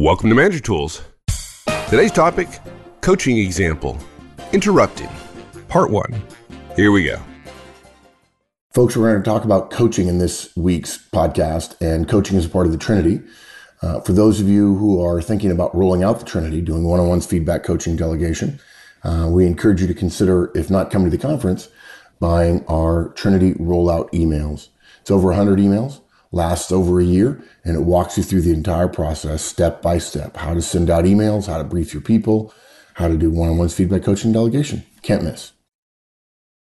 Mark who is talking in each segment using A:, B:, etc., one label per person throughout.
A: Welcome to Manager Tools. Today's topic coaching example interrupted, part one. Here we go.
B: Folks, we're going to talk about coaching in this week's podcast, and coaching is a part of the Trinity. Uh, for those of you who are thinking about rolling out the Trinity, doing one on ones feedback coaching delegation, uh, we encourage you to consider, if not coming to the conference, buying our Trinity rollout emails. It's over 100 emails lasts over a year and it walks you through the entire process step by step how to send out emails, how to brief your people, how to do one on ones feedback coaching delegation. Can't miss.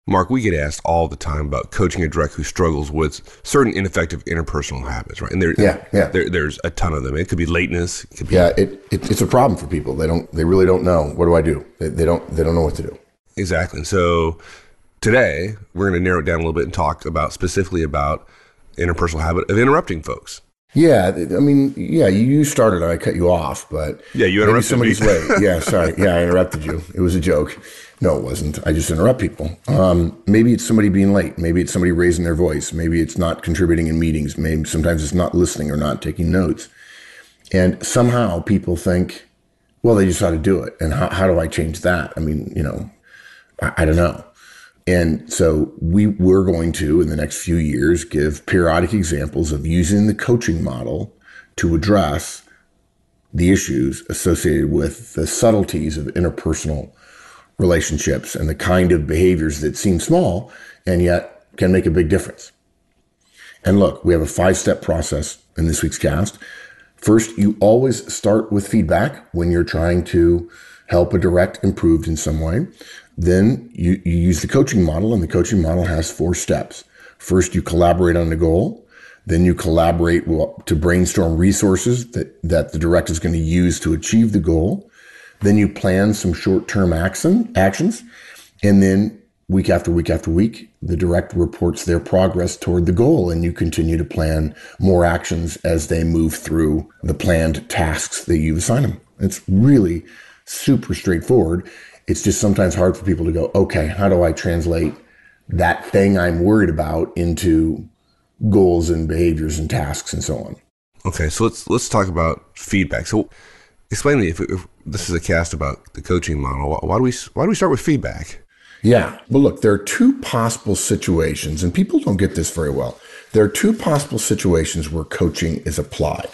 A: Mark, we get asked all the time about coaching a direct who struggles with certain ineffective interpersonal habits, right? And there,
B: yeah, yeah.
A: There, there's a ton of them. It could be lateness. It could be
B: yeah, it, it, it's a problem for people. They don't, they really don't know. What do I do? They, they don't, they don't know what to do.
A: Exactly. So today we're going to narrow it down a little bit and talk about specifically about interpersonal habit of interrupting folks.
B: Yeah, I mean, yeah, you started I cut you off, but
A: yeah, you interrupted
B: somebody's
A: me.
B: way. Yeah, sorry. Yeah, I interrupted you. It was a joke. No, it wasn't. I just interrupt people. Um, maybe it's somebody being late. Maybe it's somebody raising their voice. Maybe it's not contributing in meetings. Maybe sometimes it's not listening or not taking notes. And somehow people think, well, they just ought to do it. And how, how do I change that? I mean, you know, I, I don't know. And so we we're going to, in the next few years, give periodic examples of using the coaching model to address the issues associated with the subtleties of interpersonal relationships and the kind of behaviors that seem small and yet can make a big difference. And look, we have a five step process in this week's cast. First, you always start with feedback when you're trying to help a direct improved in some way. Then you, you use the coaching model, and the coaching model has four steps. First, you collaborate on the goal. Then you collaborate to brainstorm resources that, that the director is going to use to achieve the goal. Then you plan some short-term action, actions. And then week after week after week, the director reports their progress toward the goal and you continue to plan more actions as they move through the planned tasks that you've assigned them. It's really super straightforward. It's just sometimes hard for people to go, okay, how do I translate that thing I'm worried about into goals and behaviors and tasks and so on?
A: Okay, so let's let's talk about feedback. So, explain to me if, if this is a cast about the coaching model. Why do we why do we start with feedback?
B: Yeah, well, look, there are two possible situations, and people don't get this very well. There are two possible situations where coaching is applied.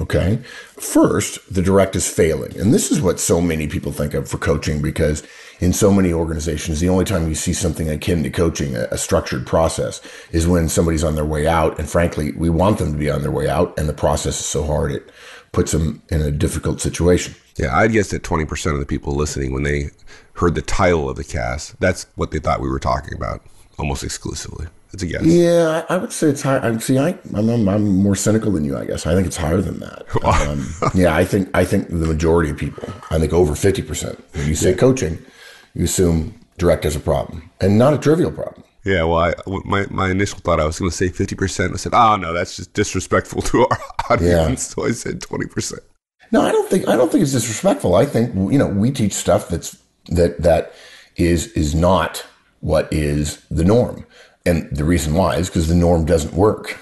B: Okay. First, the direct is failing. And this is what so many people think of for coaching because in so many organizations, the only time you see something akin to coaching, a, structured process, is when somebody's on their way out. And frankly, we want them to be on their way out. And the process is so hard, it puts them in a difficult situation.
A: Yeah. I'd guess that 20% of the people listening, when they heard the title of the cast, that's what they thought we were talking about almost exclusively. It's a guess.
B: Yeah, I would say it's higher. I see. I, I'm, I'm more cynical than you. I guess I think it's higher than that. Um, yeah, I think I think the majority of people. I think over fifty percent. When you say yeah. coaching, you assume direct as a problem, and not a trivial problem.
A: Yeah, well, I, my my initial thought I was going to say fifty percent. I said, oh no, that's just disrespectful to our audience. Yeah. So I said twenty percent.
B: No, I don't think I don't think it's disrespectful. I think you know we teach stuff that's that that is is not what is the norm. And the reason why is because the norm doesn't work.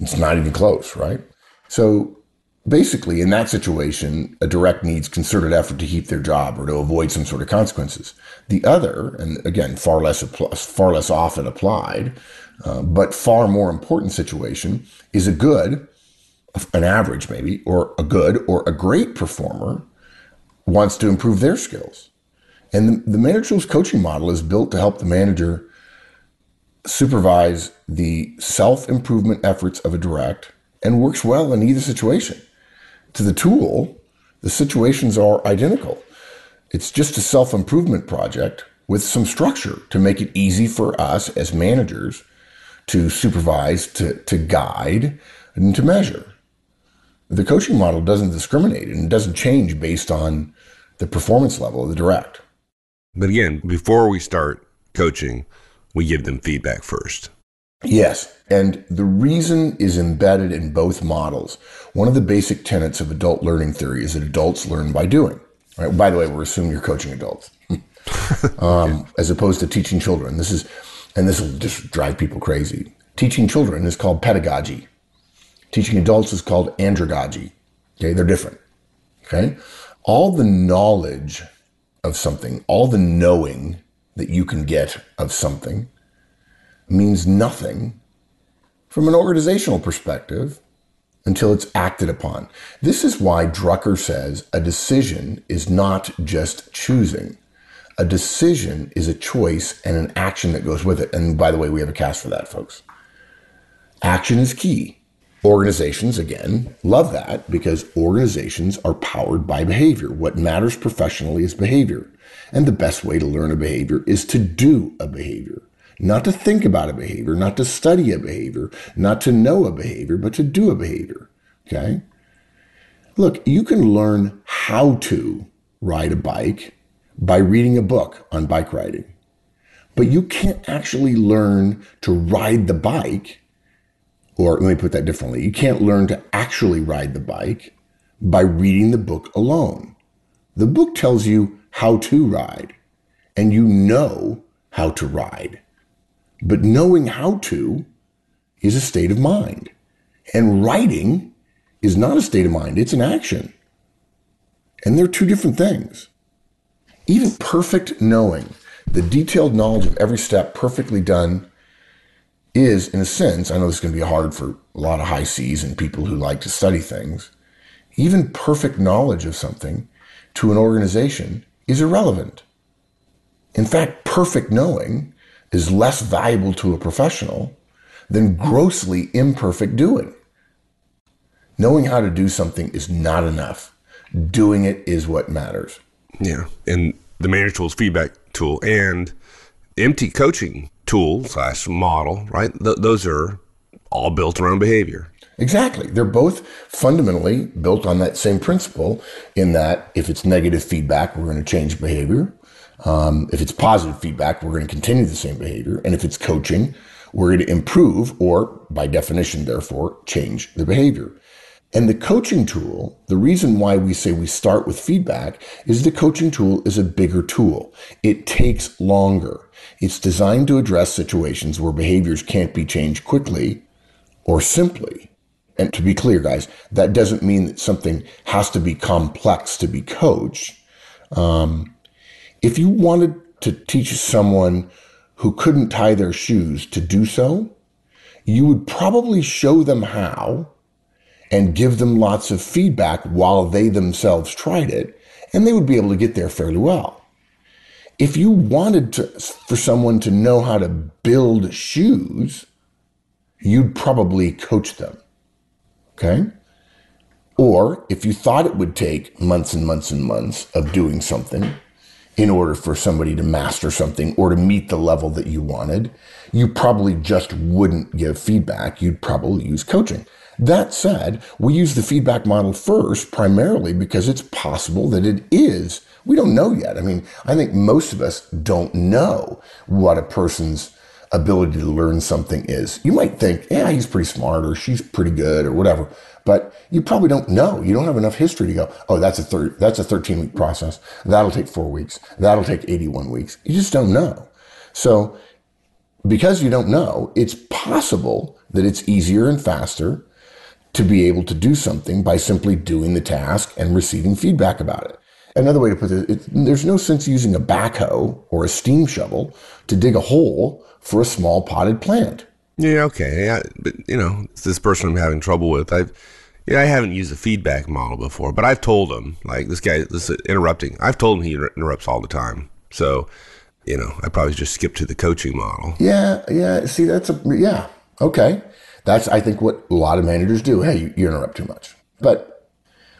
B: It's not even close, right? So basically, in that situation, a direct needs concerted effort to keep their job or to avoid some sort of consequences. The other, and again, far less far less often applied, uh, but far more important situation is a good, an average maybe, or a good or a great performer wants to improve their skills. And the, the manager's coaching model is built to help the manager supervise the self improvement efforts of a direct and works well in either situation. To the tool, the situations are identical. It's just a self improvement project with some structure to make it easy for us as managers to supervise, to, to guide, and to measure. The coaching model doesn't discriminate and doesn't change based on the performance level of the direct.
A: But again, before we start coaching, we give them feedback first.
B: Yes. And the reason is embedded in both models. One of the basic tenets of adult learning theory is that adults learn by doing. Right. By the way, we're assuming you're coaching adults, um, as opposed to teaching children. This is, and this will just drive people crazy. Teaching children is called pedagogy. Teaching adults is called andragogy. Okay, they're different. Okay. All the knowledge of something, all the knowing that you can get of something means nothing from an organizational perspective until it's acted upon. This is why Drucker says a decision is not just choosing. A decision is a choice and an action that goes with it. And by the way, we have a cast for that, folks. Action is key. Organizations, again, love that because organizations are powered by behavior. What matters professionally is behavior. And the best way to learn a behavior is to do a behavior. Not to think about a behavior, not to study a behavior, not to know a behavior, but to do a behavior. Okay? Look, you can learn how to ride a bike by reading a book on bike riding. But you can't actually learn to ride the bike or let me put that differently. You can't learn to actually ride the bike by reading the book alone. The book tells you how to ride, and you know how to ride. But knowing how to is a state of mind. And writing is not a state of mind, it's an action. And they're two different things. Even perfect knowing, the detailed knowledge of every step perfectly done is, in a sense, I know this is going to be hard for a lot of high C's and people who like to study things, even perfect knowledge of something to an organization is irrelevant. In fact, perfect knowing is less valuable to a professional than grossly imperfect doing. Knowing how to do something is not enough. Doing it is what matters.
A: Yeah. And the manager tools feedback tool and MT coaching tool slash model, right? Th- those are all built around behavior.
B: Exactly. They're both fundamentally built on that same principle in that if it's negative feedback, we're going to change behavior. Um, if it's positive feedback, we're going to continue the same behavior. And if it's coaching, we're going to improve or, by definition, therefore, change the behavior. And the coaching tool, the reason why we say we start with feedback is the coaching tool is a bigger tool. It takes longer. It's designed to address situations where behaviors can't be changed quickly or simply. And to be clear, guys, that doesn't mean that something has to be complex to be coached. Um, if you wanted to teach someone who couldn't tie their shoes to do so, you would probably show them how and give them lots of feedback while they themselves tried it, and they would be able to get there fairly well. If you wanted to, for someone to know how to build shoes, you'd probably coach them. Okay? Or if you thought it would take months and months and months of doing something in order for somebody to master something or to meet the level that you wanted, you probably just wouldn't give feedback. You'd probably use coaching. That said, we use the feedback model first primarily because it's possible that it is. We don't know yet. I mean, I think most of us don't know what a person's ability to learn something is. You might think, yeah, he's pretty smart or she's pretty good or whatever, but you probably don't know. You don't have enough history to go, oh, that's a thir- that's a 13 week process. That'll take four weeks. That'll take 81 weeks. You just don't know. So because you don't know, it's possible that it's easier and faster to be able to do something by simply doing the task and receiving feedback about it. Another way to put it, it, there's no sense using a backhoe or a steam shovel to dig a hole for a small potted plant.
A: Yeah, okay. Yeah, but you know, it's this person I'm having trouble with. I've yeah, I haven't used a feedback model before, but I've told him like this guy this is interrupting. I've told him he interrupts all the time. So, you know, I probably just skip to the coaching model.
B: Yeah, yeah. See, that's a yeah. Okay. That's, I think, what a lot of managers do. Hey, you, you interrupt too much. But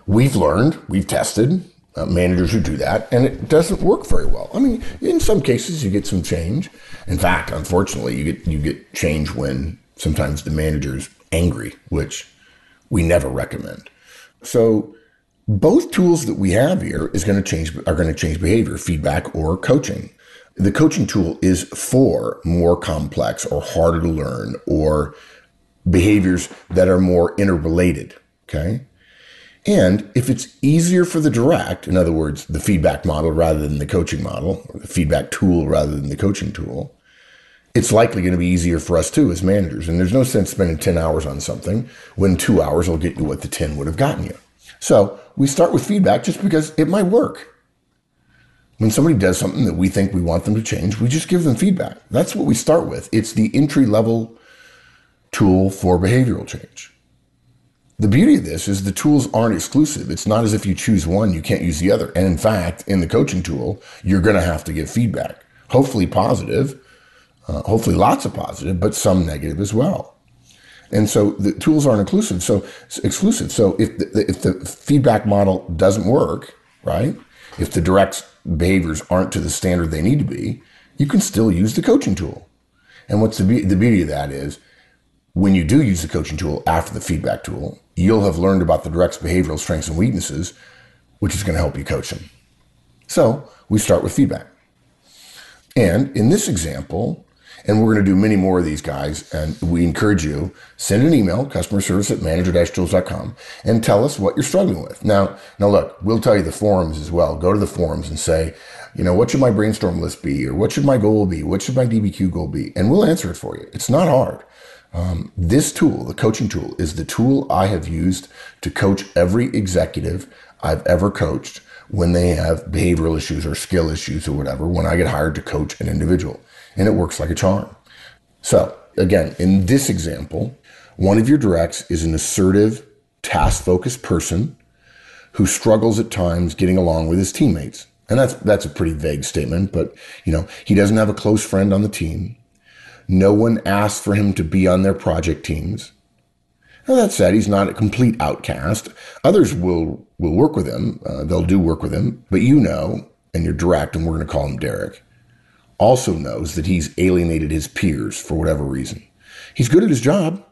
B: we've learned, we've tested uh, managers who do that, and it doesn't work very well. I mean, in some cases, you get some change. In fact, unfortunately, you get you get change when sometimes the manager's angry, which we never recommend. So both tools that we have here is going to change are going to change behavior, feedback or coaching. The coaching tool is for more complex or harder to learn or behaviors that are more interrelated. Okay. And if it's easier for the direct, in other words, the feedback model rather than the coaching model, or the feedback tool rather than the coaching tool, it's likely going to be easier for us too as managers. And there's no sense spending 10 hours on something when two hours will get you what the 10 would have gotten you. So we start with feedback just because it might work. When somebody does something that we think we want them to change, we just give them feedback. That's what we start with. It's the entry level tool for behavioral change. The beauty of this is the tools aren't exclusive. It's not as if you choose one, you can't use the other. And in fact, in the coaching tool, you're going to have to give feedback, hopefully positive, uh, hopefully lots of positive, but some negative as well. And so the tools aren't inclusive, so exclusive. So if the, if the feedback model doesn't work, right? If the direct behaviors aren't to the standard they need to be, you can still use the coaching tool. And what's the, be- the beauty of that is when you do use the coaching tool after the feedback tool, you'll have learned about the direct's behavioral strengths and weaknesses, which is going to help you coach them. So we start with feedback. And in this example, and we're going to do many more of these guys. And we encourage you, send an email, customer service at manager-tools.com and tell us what you're struggling with. Now, now look, we'll tell you the forums as well. Go to the forums and say, you know, what should my brainstorm list be? Or what should my goal be? What should my DBQ goal be? And we'll answer it for you. It's not hard. Um, this tool, the coaching tool, is the tool I have used to coach every executive I've ever coached when they have behavioral issues or skill issues or whatever, when I get hired to coach an individual and it works like a charm. So, again, in this example, one of your directs is an assertive, task focused person who struggles at times getting along with his teammates. And that's that's a pretty vague statement, but you know, he doesn't have a close friend on the team. No one asked for him to be on their project teams. Now, that said, he's not a complete outcast. Others will will work with him. Uh, they'll do work with him, but you know, and you're direct, and we're going to call him Derek also knows that he's alienated his peers for whatever reason. He's good at his job.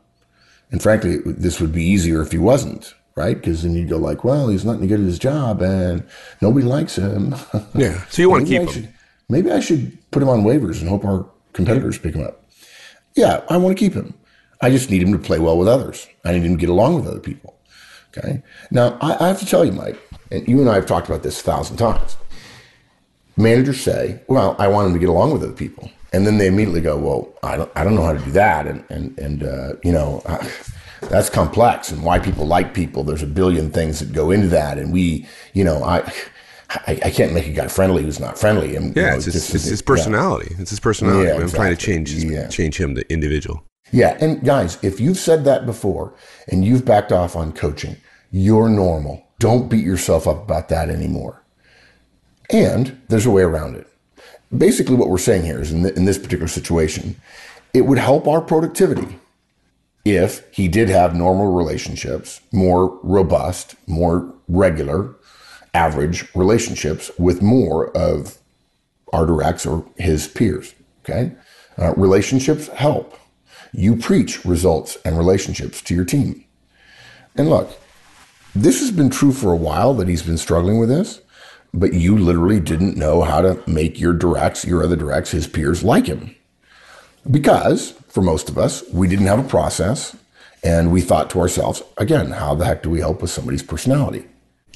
B: And frankly, this would be easier if he wasn't, right? Because then you'd go like, well, he's not good at his job and nobody likes him.
A: Yeah. So you want to keep
B: I
A: him.
B: Should, maybe I should put him on waivers and hope our competitors pick him up. Yeah, I want to keep him. I just need him to play well with others. I need him to get along with other people. Okay. Now, I, I have to tell you, Mike, and you and I have talked about this a thousand times managers say, well, I want him to get along with other people. And then they immediately go, well, I don't, I don't know how to do that. And, and, and uh, you know, I, that's complex and why people like people. There's a billion things that go into that. And we, you know, I, I, I can't make a guy friendly who's not friendly. And,
A: yeah,
B: you know,
A: it's, his, it's his personality. Yeah. It's his personality. Yeah, I'm trying to change, yeah. change him, the individual.
B: Yeah. And guys, if you've said that before and you've backed off on coaching, you're normal. Don't beat yourself up about that anymore. And there's a way around it. Basically, what we're saying here is in, in this particular situation, it would help our productivity if he did have normal relationships, more robust, more regular, average relationships with more of our directs or his peers. Okay. Uh, relationships help. You preach results and relationships to your team. And look, this has been true for a while that he's been struggling with this but you literally didn't know how to make your directs, your other directs, his peers like him. Because for most of us, we didn't have a process and we thought to ourselves, again, how the heck do we help with somebody's personality?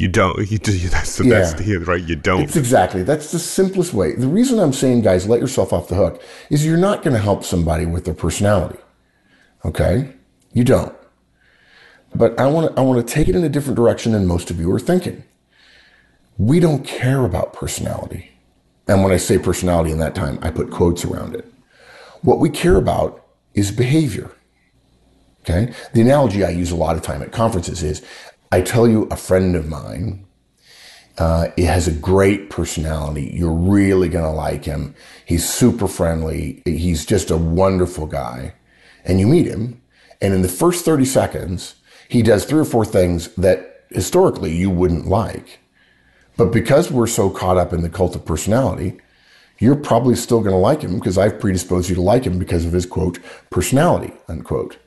A: You don't. You do. That's the, yeah. that's the right. You don't.
B: It's exactly. That's the simplest way. The reason I'm saying, guys, let yourself off the hook is you're not going to help somebody with their personality. Okay, you don't. But I want to. I want to take it in a different direction than most of you are thinking we don't care about personality. And when I say personality in that time, I put quotes around it. What we care about is behavior. Okay. The analogy I use a lot of time at conferences is I tell you a friend of mine, uh, he has a great personality. You're really going to like him. He's super friendly. He's just a wonderful guy. And you meet him. And in the first 30 seconds, he does three or four things that historically you wouldn't like. But because we're so caught up in the cult of personality, you're probably still going to like him because I've predisposed you to like him because of his quote, personality, unquote.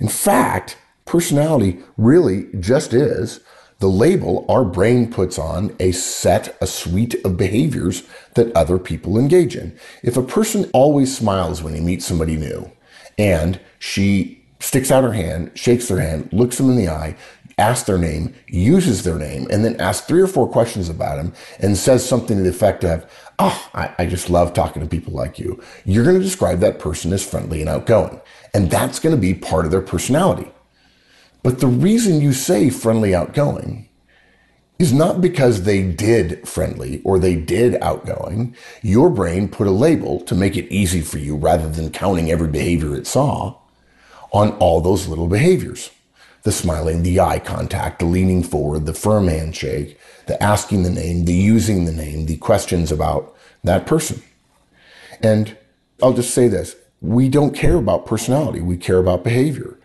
B: In fact, personality really just is the label our brain puts on a set, a suite of behaviors that other people engage in. If a person always smiles when he meets somebody new and she sticks out her hand, shakes their hand, looks them in the eye, asks their name, uses their name, and then asks three or four questions about him and says something to the effect of, Oh, I, I just love talking to people like you. You're going to describe that person as friendly and outgoing. And that's going to be part of their personality. But the reason you say friendly, outgoing is not because they did friendly or they did outgoing. Your brain put a label to make it easy for you rather than counting every behavior it saw on all those little behaviors. The smiling, the eye contact, the leaning forward, the firm handshake, the asking the name, the using the name, the questions about that person. And I'll just say this. We don't care about personality. We care about behavior.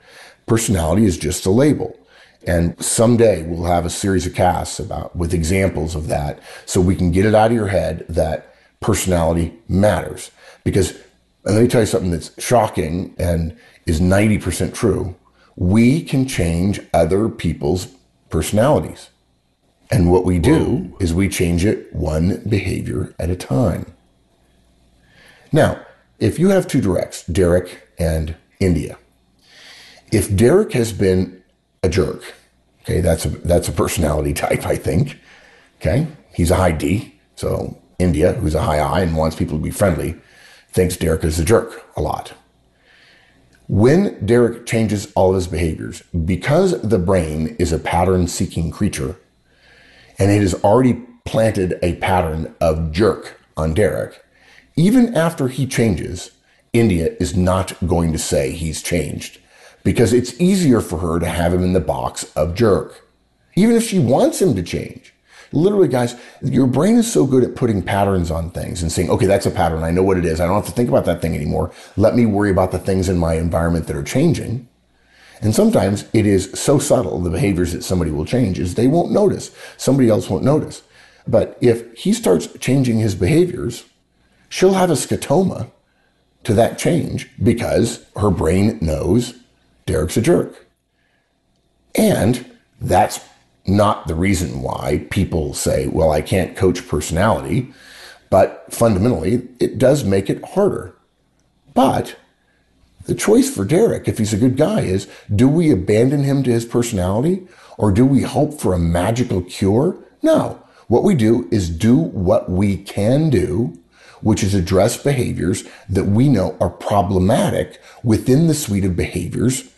B: Personality is just a label. And someday we'll have a series of casts about with examples of that so we can get it out of your head that personality matters. Because let me tell you something that's shocking and is 90% true. We can change other people's personalities. And what we do Whoa. is we change it one behavior at a time. Now, if you have two directs, Derek and India, if Derek has been a jerk, okay, that's a, that's a personality type, I think. Okay. He's a high D. So India, who's a high I and wants people to be friendly, thinks Derek is a jerk a lot. When Derek changes all his behaviors, because the brain is a pattern seeking creature and it has already planted a pattern of jerk on Derek, even after he changes, India is not going to say he's changed because it's easier for her to have him in the box of jerk, even if she wants him to change. Literally, guys, your brain is so good at putting patterns on things and saying, okay, that's a pattern. I know what it is. I don't have to think about that thing anymore. Let me worry about the things in my environment that are changing. And sometimes it is so subtle, the behaviors that somebody will change is they won't notice. Somebody else won't notice. But if he starts changing his behaviors, she'll have a scotoma to that change because her brain knows Derek's a jerk. And that's not the reason why people say, well, I can't coach personality, but fundamentally, it does make it harder. But the choice for Derek, if he's a good guy, is do we abandon him to his personality or do we hope for a magical cure? No. What we do is do what we can do, which is address behaviors that we know are problematic within the suite of behaviors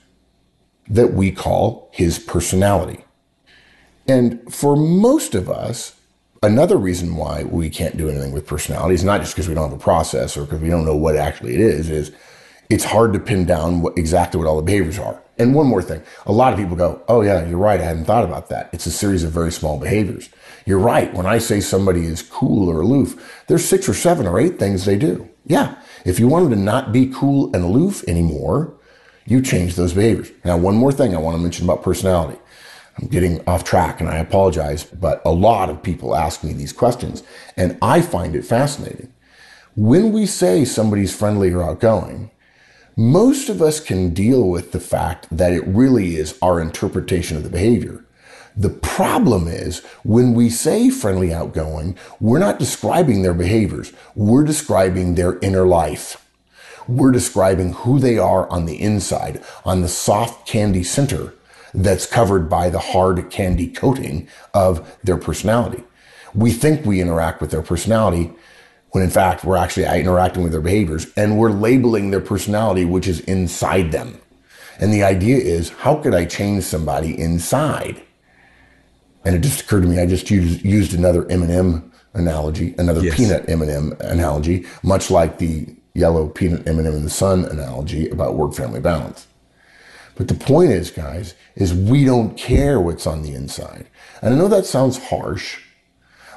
B: that we call his personality. And for most of us, another reason why we can't do anything with personality is not just because we don't have a process or because we don't know what actually it is, is it's hard to pin down what, exactly what all the behaviors are. And one more thing, a lot of people go, Oh yeah, you're right. I hadn't thought about that. It's a series of very small behaviors. You're right. When I say somebody is cool or aloof, there's six or seven or eight things they do. Yeah. If you want them to not be cool and aloof anymore, you change those behaviors. Now, one more thing I want to mention about personality. I'm getting off track and I apologize, but a lot of people ask me these questions and I find it fascinating. When we say somebody's friendly or outgoing, most of us can deal with the fact that it really is our interpretation of the behavior. The problem is when we say friendly outgoing, we're not describing their behaviors. We're describing their inner life. We're describing who they are on the inside, on the soft candy center that's covered by the hard candy coating of their personality. We think we interact with their personality when in fact we're actually interacting with their behaviors and we're labeling their personality, which is inside them. And the idea is, how could I change somebody inside? And it just occurred to me, I just used, used another M&M analogy, another yes. peanut M&M analogy, much like the yellow peanut M&M in the sun analogy about work family balance. But the point is, guys, is we don't care what's on the inside. And I know that sounds harsh,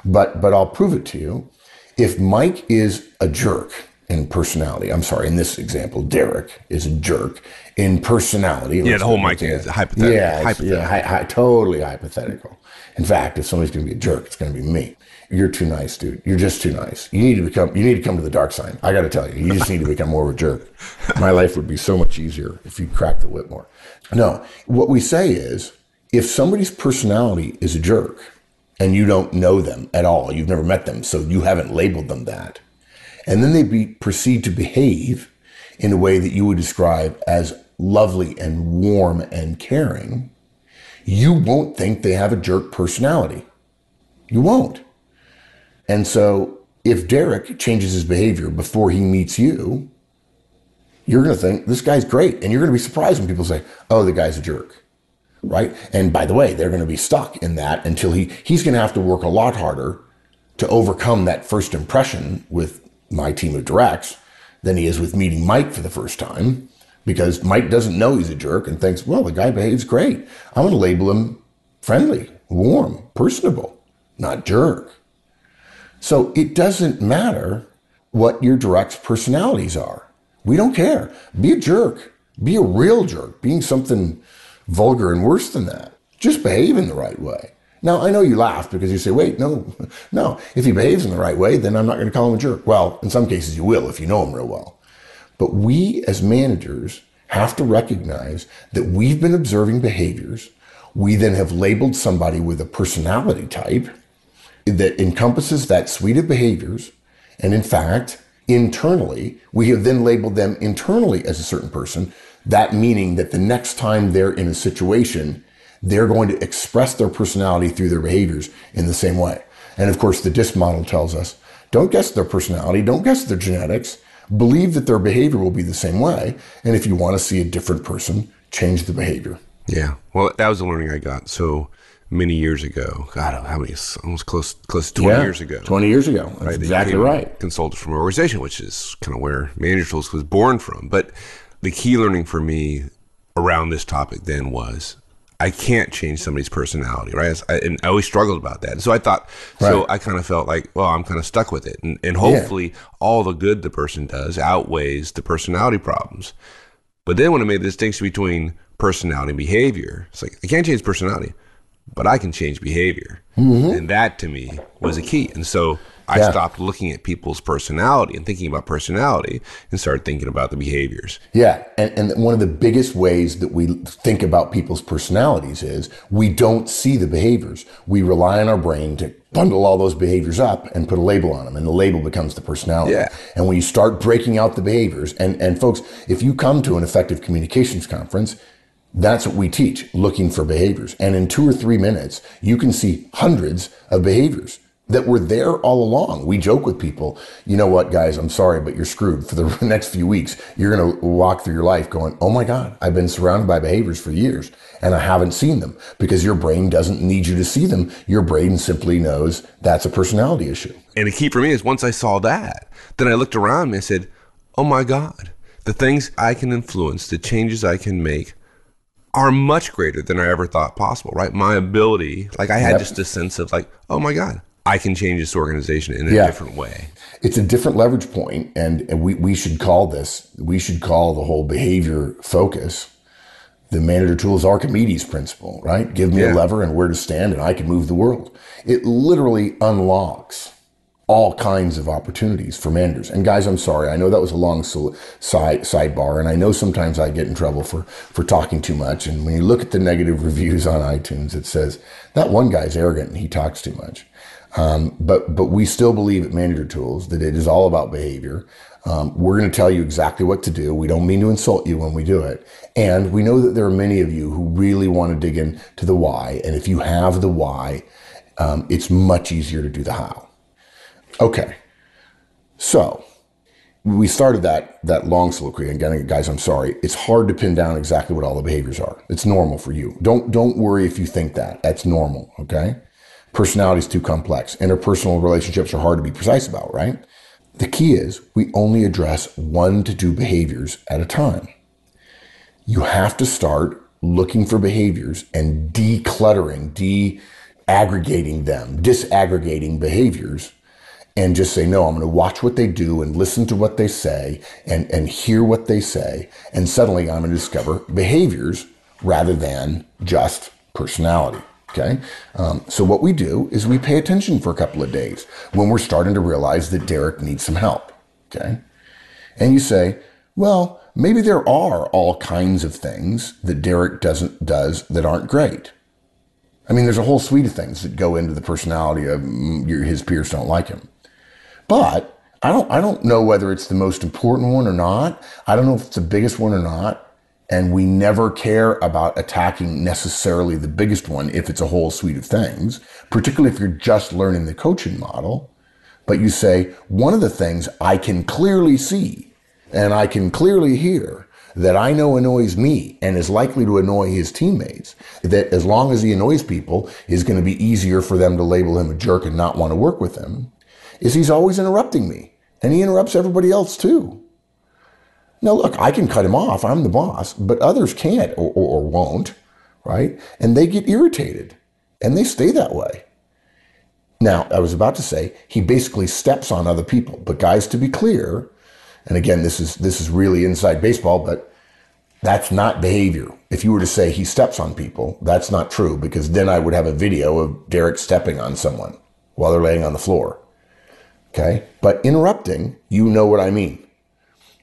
B: but but I'll prove it to you. If Mike is a jerk in personality, I'm sorry, in this example, Derek is a jerk in personality.
A: Yeah, the whole Mike is hypothetical.
B: Yeah,
A: hypothetical.
B: yeah, hi, hi, totally hypothetical. In fact, if somebody's going to be a jerk, it's going to be me. You're too nice, dude. You're just too nice. You need to become. You need to come to the dark side. I got to tell you, you just need to become more of a jerk. My life would be so much easier if you crack the whip more. No, what we say is, if somebody's personality is a jerk, and you don't know them at all, you've never met them, so you haven't labeled them that, and then they be, proceed to behave in a way that you would describe as lovely and warm and caring, you won't think they have a jerk personality. You won't. And so if Derek changes his behavior before he meets you, you're going to think this guy's great. And you're going to be surprised when people say, oh, the guy's a jerk. right? And by the way, they're going to be stuck in that until he he's going to have to work a lot harder to overcome that first impression with my team of directs than he is with meeting Mike for the first time because Mike doesn't know he's a jerk and thinks, well, the guy behaves great. I'm going to label him friendly, warm, personable, not jerk. So it doesn't matter what your direct personalities are. We don't care. Be a jerk. Be a real jerk. Being something vulgar and worse than that. Just behave in the right way. Now, I know you laugh because you say, wait, no, no. If he behaves in the right way, then I'm not going to call him a jerk. Well, in some cases you will if you know him real well. But we as managers have to recognize that we've been observing behaviors. We then have labeled somebody with a personality type that encompasses that suite of behaviors. And in fact, internally, we have then labeled them internally as a certain person. That meaning that the next time they're in a situation, they're going to express their personality through their behaviors in the same way. And of course, the DISC model tells us don't guess their personality, don't guess their genetics, believe that their behavior will be the same way. And if you want to see a different person, change the behavior.
A: Yeah. Well, that was the learning I got. So many years ago. God, how many? Almost close, close to twenty yeah, years ago.
B: Twenty years ago. That's right, exactly right.
A: Consultant from an organization, which is kind of where Manager Tools was born from. But the key learning for me around this topic then was I can't change somebody's personality, right? I, and I always struggled about that. And so I thought, right. so I kind of felt like, well, I'm kind of stuck with it. And, and hopefully yeah. all the good the person does outweighs the personality problems. But then when I made the distinction between personality and behavior, it's like, I can't change personality, but I can change behavior. Mm-hmm. And that to me was a key. And so I yeah. stopped looking at people's personality and thinking about personality and started thinking about the behaviors.
B: Yeah. And, and one of the biggest ways that we think about people's personalities is we don't see the behaviors. We rely on our brain to bundle all those behaviors up and put a label on them and the label becomes the personality.
A: Yeah.
B: And when you start breaking out the behaviors and, and folks, if you come to an effective communications conference, that's what we teach, looking for behaviors. And in two or three minutes, you can see hundreds of behaviors that were there all along. We joke with people, you know what, guys, I'm sorry, but you're screwed for the next few weeks. You're going to walk through your life going, oh my God, I've been surrounded by behaviors for years and I haven't seen them because your brain doesn't need you to see them. Your brain simply knows that's a personality issue.
A: And the key for me is once I saw that, then I looked around and said, oh my God, the things I can influence, the changes I can make are much greater than I ever thought possible, right? My ability, like I had yep. just a sense of like, oh my God, I can change this organization in a yeah. different way.
B: It's a different leverage point, and, and we, we should call this, we should call the whole behavior focus the manager tools Archimedes principle, right? Give me yeah. a lever and where to stand, and I can move the world. It literally unlocks all kinds of opportunities for managers. And guys, I'm sorry. I know that was a long side sidebar, and I know sometimes I get in trouble for for talking too much. And when you look at the negative reviews on iTunes, it says that one guy's arrogant and he talks too much. Um, but but we still believe at Manager Tools that it is all about behavior. Um, we're going to tell you exactly what to do. We don't mean to insult you when we do it, and we know that there are many of you who really want to dig into the why. And if you have the why, um, it's much easier to do the how. Okay, so we started that that long soliloquy. And getting guys i'm sorry. It's hard to pin down exactly what all the behaviors are. It's normal for you. Don't don't worry if you think that. That's normal okay? Personality is too complex. Interpersonal relationships are hard to be precise about, right? The key is we only address one to two behaviors at a time. You have to start looking for behaviors and decluttering, de-aggregating them, disaggregating behaviors and just say, no, I'm going to watch what they do and listen to what they say and, and hear what they say. And suddenly I'm going to discover behaviors rather than just personality. Okay. Um, so what we do is we pay attention for a couple of days when we're starting to realize that Derek needs some help. Okay. And you say, well, maybe there are all kinds of things that Derek doesn't does that aren't great. I mean, there's a whole suite of things that go into the personality of mm, his peers don't like him. But I don't, I don't know whether it's the most important one or not. I don't know if it's the biggest one or not and we never care about attacking necessarily the biggest one if it's a whole suite of things, particularly if you're just learning the coaching model. But you say, one of the things I can clearly see and I can clearly hear that I know annoys me and is likely to annoy his teammates, that as long as he annoys people, is going to be easier for them to label him a jerk and not want to work with him, is he's always interrupting me. And he interrupts everybody else too. Now, look, I can cut him off. I'm the boss, but others can't or, or, or won't, right? And they get irritated and they stay that way. Now, I was about to say he basically steps on other people, but guys, to be clear, and again, this is this is really inside baseball, but that's not behavior. If you were to say he steps on people, that's not true because then I would have a video of Derek stepping on someone while they're laying on the floor. Okay? But interrupting, you know what I mean.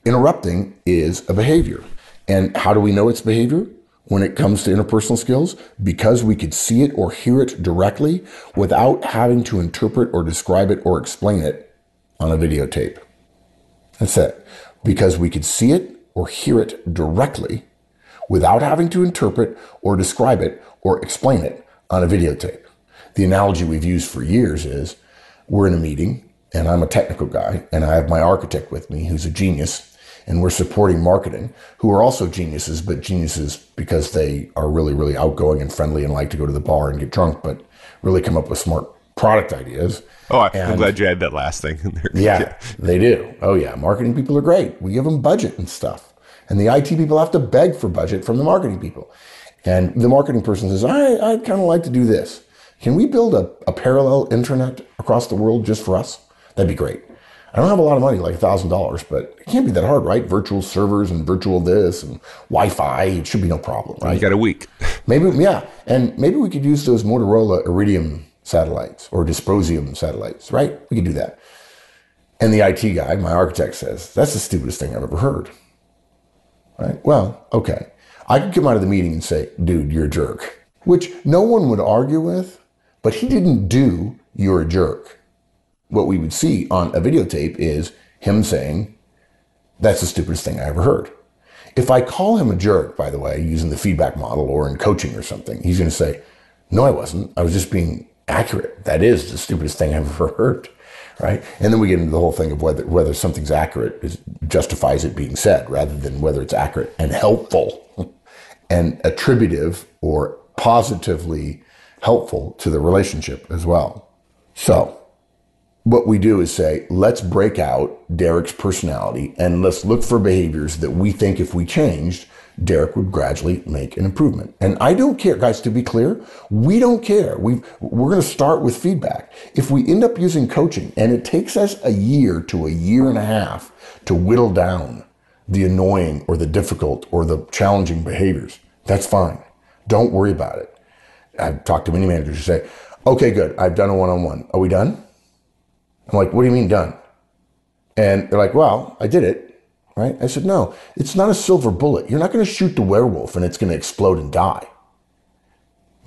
B: Interrupting is a behavior. And how do we know it's behavior? When it comes to interpersonal skills, because we could see it or hear it directly without having to interpret or describe it or explain it on a videotape. That's it. Because we could see it or hear it directly without having to interpret or describe it or explain it on a videotape. The analogy we've used for years is we're in a meeting and I'm a technical guy and I have my architect with me who's a genius and we're supporting marketing who are also geniuses, but geniuses because they are really, really outgoing and friendly and like to go to the bar and get drunk, but really come up with smart product ideas.
A: Oh, I'm and, glad you had that last thing in there.
B: Yeah, yeah, they do. Oh, yeah. Marketing people are great. We give them budget and stuff. And the IT people have to beg for budget from the marketing people. And the marketing person says, I, I'd kind of like to do this. Can we build a, a parallel internet across the world just for us? That'd be great. I don't have a lot of money, like $1,000, but it can't be that hard, right? Virtual servers and virtual this and Wi Fi, it should be no problem, right?
A: You got a week.
B: maybe, yeah. And maybe we could use those Motorola Iridium satellites or Dysprosium satellites, right? We could do that. And the IT guy, my architect says, that's the stupidest thing I've ever heard. Right? Well, okay. I could come out of the meeting and say, dude, you're a jerk, which no one would argue with, but he didn't do, you're a jerk what we would see on a videotape is him saying, That's the stupidest thing I ever heard. If I call him a jerk, by the way, using the feedback model or in coaching or something, he's going to say, No, I wasn't. I was just being accurate. That is the stupidest thing I've ever heard. Right. And then we get into the whole thing of whether, whether something's accurate is, justifies it being said rather than whether it's accurate and helpful and attributive or positively helpful to the relationship as well. So, what we do is say, let's break out Derek's personality and let's look for behaviors that we think if we changed, Derek would gradually make an improvement. And I don't care, guys, to be clear, we don't care. we we're going to start with feedback. If we end up using coaching and it takes us a year to a year and a half to whittle down the annoying or the difficult or the challenging behaviors, that's fine. Don't worry about it. I've talked to many managers who say, okay, good, I've done a one on one. Are we done? I'm like, what do you mean done? And they're like, well, I did it. Right? I said, no, it's not a silver bullet. You're not going to shoot the werewolf and it's going to explode and die.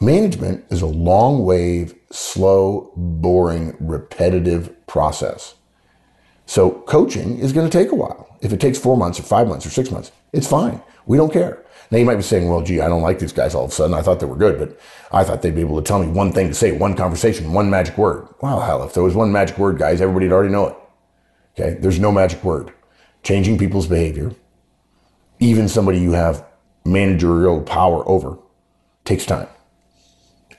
B: Management is a long wave, slow, boring, repetitive process. So coaching is going to take a while. If it takes four months or five months or six months, it's fine. We don't care. Now you might be saying, well, gee, I don't like these guys all of a sudden. I thought they were good, but I thought they'd be able to tell me one thing to say, one conversation, one magic word. Well, hell, if there was one magic word, guys, everybody'd already know it. Okay. There's no magic word. Changing people's behavior, even somebody you have managerial power over, takes time.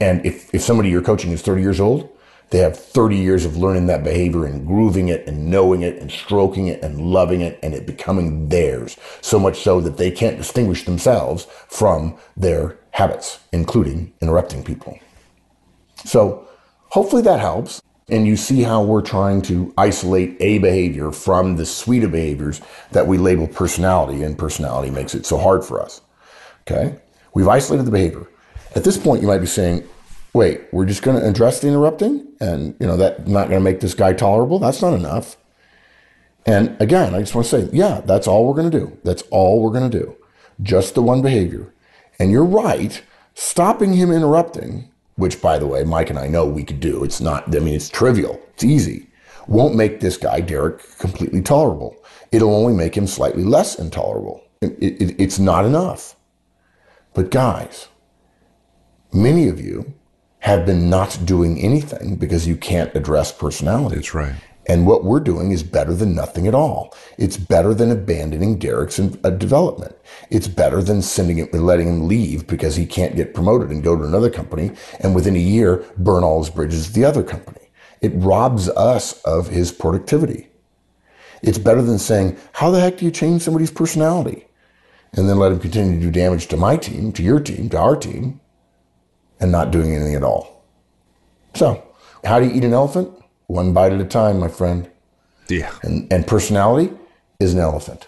B: And if, if somebody you're coaching is 30 years old, they have 30 years of learning that behavior and grooving it and knowing it and stroking it and loving it and it becoming theirs. So much so that they can't distinguish themselves from their habits, including interrupting people. So hopefully that helps. And you see how we're trying to isolate a behavior from the suite of behaviors that we label personality, and personality makes it so hard for us. Okay? We've isolated the behavior. At this point, you might be saying, wait, we're just going to address the interrupting and, you know, that not going to make this guy tolerable. That's not enough. And again, I just want to say, yeah, that's all we're going to do. That's all we're going to do. Just the one behavior. And you're right. Stopping him interrupting, which by the way, Mike and I know we could do. It's not, I mean, it's trivial. It's easy. Won't make this guy, Derek, completely tolerable. It'll only make him slightly less intolerable. It, it, it's not enough. But guys, many of you have been not doing anything because you can't address personality.
A: That's right.
B: And what we're doing is better than nothing at all. It's better than abandoning Derek's uh, development. It's better than sending it, letting him leave because he can't get promoted and go to another company. And within a year, burn all his bridges at the other company. It robs us of his productivity. It's better than saying, how the heck do you change somebody's personality? And then let him continue to do damage to my team, to your team, to our team, and not doing anything at all. So, how do you eat an elephant? One bite at a time, my friend.
A: Yeah.
B: And, and personality is an elephant.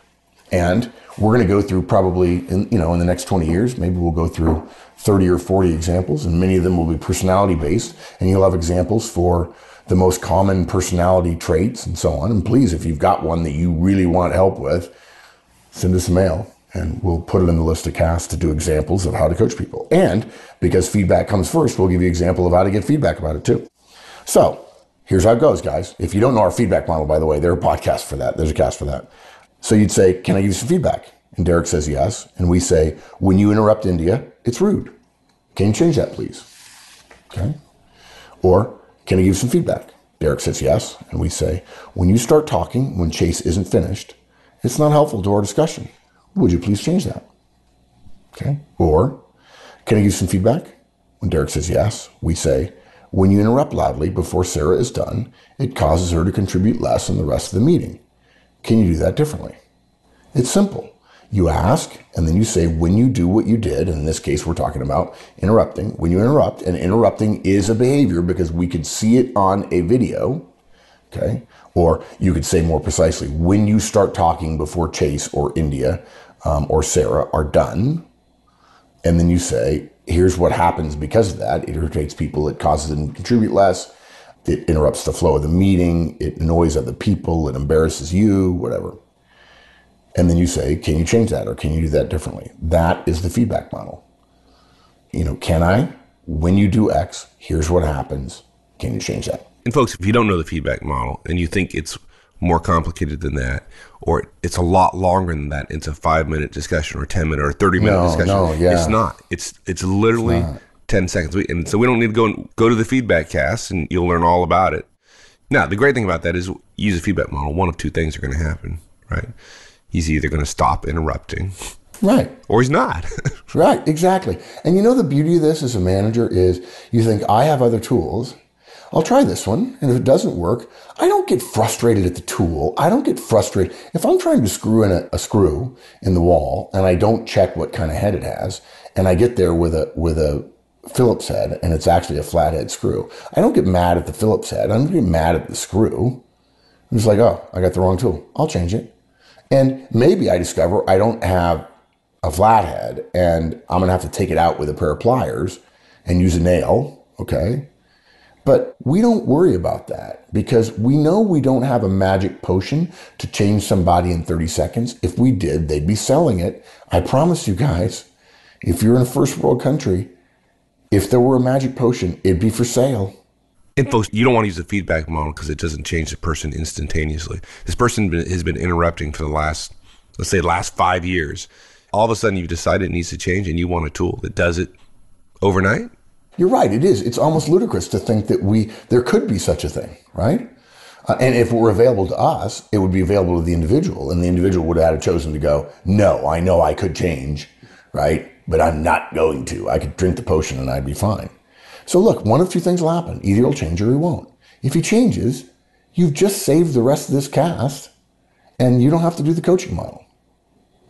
B: And we're going to go through probably, in, you know, in the next 20 years, maybe we'll go through 30 or 40 examples, and many of them will be personality based. And you'll have examples for the most common personality traits and so on. And please, if you've got one that you really want help with, send us a mail and we'll put it in the list of casts to do examples of how to coach people. And because feedback comes first, we'll give you an example of how to get feedback about it too. So here's how it goes, guys. If you don't know our feedback model, by the way, there are podcasts for that. There's a cast for that. So you'd say, Can I give you some feedback? And Derek says yes. And we say, When you interrupt India, it's rude. Can you change that, please? Okay. Or, Can I give you some feedback? Derek says yes. And we say, When you start talking, when Chase isn't finished, it's not helpful to our discussion. Would you please change that? Okay. Or, Can I give some feedback? When Derek says yes, we say, When you interrupt loudly before Sarah is done, it causes her to contribute less in the rest of the meeting. Can you do that differently? It's simple. You ask, and then you say, when you do what you did, in this case, we're talking about interrupting. When you interrupt, and interrupting is a behavior because we could see it on a video, okay? Or you could say more precisely, when you start talking before Chase or India um, or Sarah are done, and then you say, here's what happens because of that. It irritates people, it causes them to contribute less, it interrupts the flow of the meeting, it annoys other people, it embarrasses you, whatever. And then you say, can you change that or can you do that differently? That is the feedback model. You know, can I? When you do X, here's what happens. Can you change that?
A: And folks, if you don't know the feedback model and you think it's more complicated than that, or it's a lot longer than that, it's a five minute discussion or 10 minute or 30 minute
B: No,
A: discussion.
B: no, yeah.
A: It's not. It's it's literally
B: It's
A: 10 seconds. We- And so we don't need to go and go to the feedback cast and you'll learn all about it. Now, the great thing about that is use a feedback model. One of two things are going to happen, right? He's either going to stop interrupting
B: Right.
A: or he's not.
B: Right, exactly. And you know the beauty of this as a manager is you think I have other tools. I'll try this one, and if it doesn't work, I don't get frustrated at the tool. I don't get frustrated if I'm trying to screw in a, a screw in the wall and I don't check what kind of head it has, and I get there with a with a Phillips head and it's actually a flathead screw. I don't get mad at the Phillips head. I don't get mad at the screw. I'm just like, oh, I got the wrong tool. I'll change it. And maybe I discover I don't have a flathead and I'm going to have to take it out with a pair of pliers and use a nail. Okay. But we don't worry about that because we know we don't have a magic potion to change somebody in 30 seconds. If we did, they'd be selling it. I promise you guys, if you're in a first world country, if there were a magic potion, it'd be for sale.
A: And folks, you don't want to use the feedback model because it doesn't change the person instantaneously. This person has been interrupting for the last, let's say, last five years. All of a sudden, you've decided it needs to change, and you want a tool that does it overnight.
B: You're right. It is. It's almost ludicrous to think that we there could be such a thing, right? Uh, and if it were available to us, it would be available to the individual, and the individual would have chosen to go, "No, I know I could change, right? But I'm not going to. I could drink the potion and I'd be fine." So look, one of two things will happen: either he'll change or he won't. If he changes, you've just saved the rest of this cast, and you don't have to do the coaching model.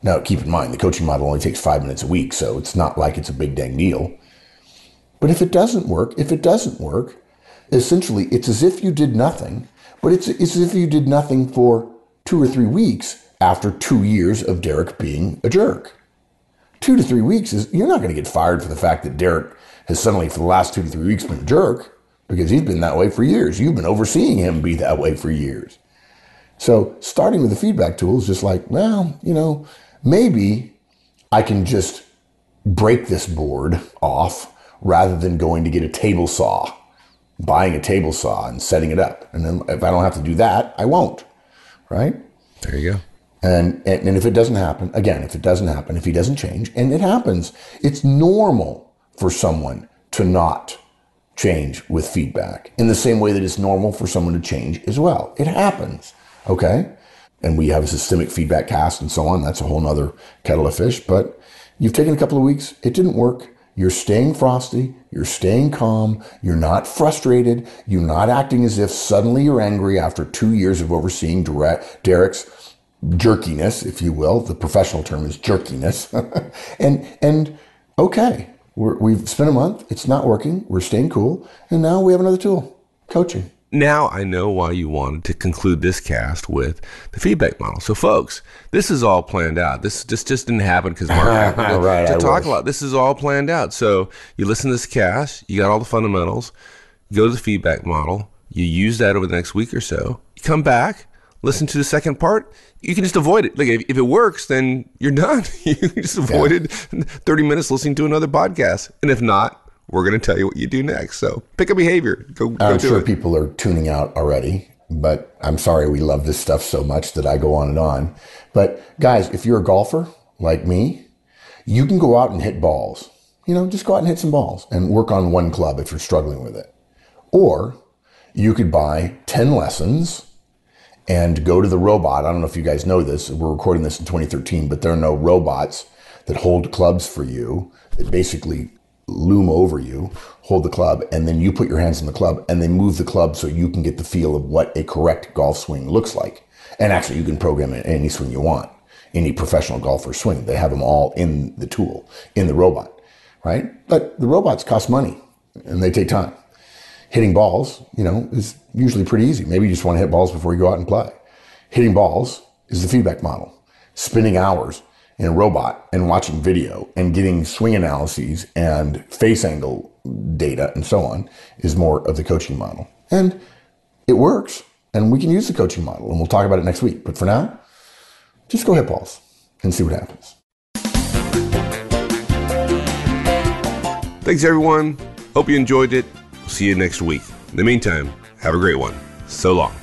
B: Now, keep in mind, the coaching model only takes five minutes a week, so it's not like it's a big dang deal. But if it doesn't work, if it doesn't work, essentially it's as if you did nothing, but it's, it's as if you did nothing for two or three weeks after two years of Derek being a jerk. Two to three weeks is, you're not going to get fired for the fact that Derek has suddenly, for the last two to three weeks, been a jerk because he's been that way for years. You've been overseeing him be that way for years. So starting with the feedback tool is just like, well, you know, maybe I can just break this board off rather than going to get a table saw, buying a table saw and setting it up. And then if I don't have to do that, I won't. Right?
A: There you go.
B: And, and, and if it doesn't happen, again, if it doesn't happen, if he doesn't change, and it happens, it's normal for someone to not change with feedback in the same way that it's normal for someone to change as well. It happens. Okay. And we have a systemic feedback cast and so on. That's a whole nother kettle of fish. But you've taken a couple of weeks. It didn't work. You're staying frosty. You're staying calm. You're not frustrated. You're not acting as if suddenly you're angry after two years of overseeing Derek's jerkiness, if you will. The professional term is jerkiness. and, and okay, we have spent a month. It's not working. We're staying cool. And now we have another tool coaching
A: now I know why you wanted to conclude this cast with the feedback model. So, folks, this is all planned out. This just just didn't happen because Mark happened to, right, to talk about. This is all planned out. So, you listen to this cast, you got all the fundamentals. Go to the feedback model. You use that over the next week or so. You come back, listen to the second part. You can just avoid it. Like if, if it works, then you're done. you just avoided yeah. 30 minutes listening to another podcast. And if not, we're going to tell you what you do next. So pick a behavior. Go. go
B: I'm sure it. people are tuning out already, but I'm sorry we love this stuff so much that I go on and on. But guys, if you're a golfer like me, you can go out and hit balls. You know, just go out and hit some balls and work on one club if you're struggling with it. Or you could buy 10 lessons and go to the robot. I don't know if you guys know this. We're recording this in 2013, but there are no robots that hold clubs for you that basically loom over you, hold the club, and then you put your hands on the club and they move the club so you can get the feel of what a correct golf swing looks like. And actually, you can program any swing you want, any professional golfer swing. They have them all in the tool, in the robot, right? But the robots cost money and they take time. Hitting balls, you know, is usually pretty easy. Maybe you just want to hit balls before you go out and play. Hitting balls is the feedback model. Spending hours in a robot and watching video and getting swing analyses and face angle data and so on is more of the coaching model. And it works. And we can use the coaching model and we'll talk about it next week. But for now, just go hit balls and see what happens.
A: Thanks, everyone. Hope you enjoyed it. see you next week. In the meantime, have a great one. So long.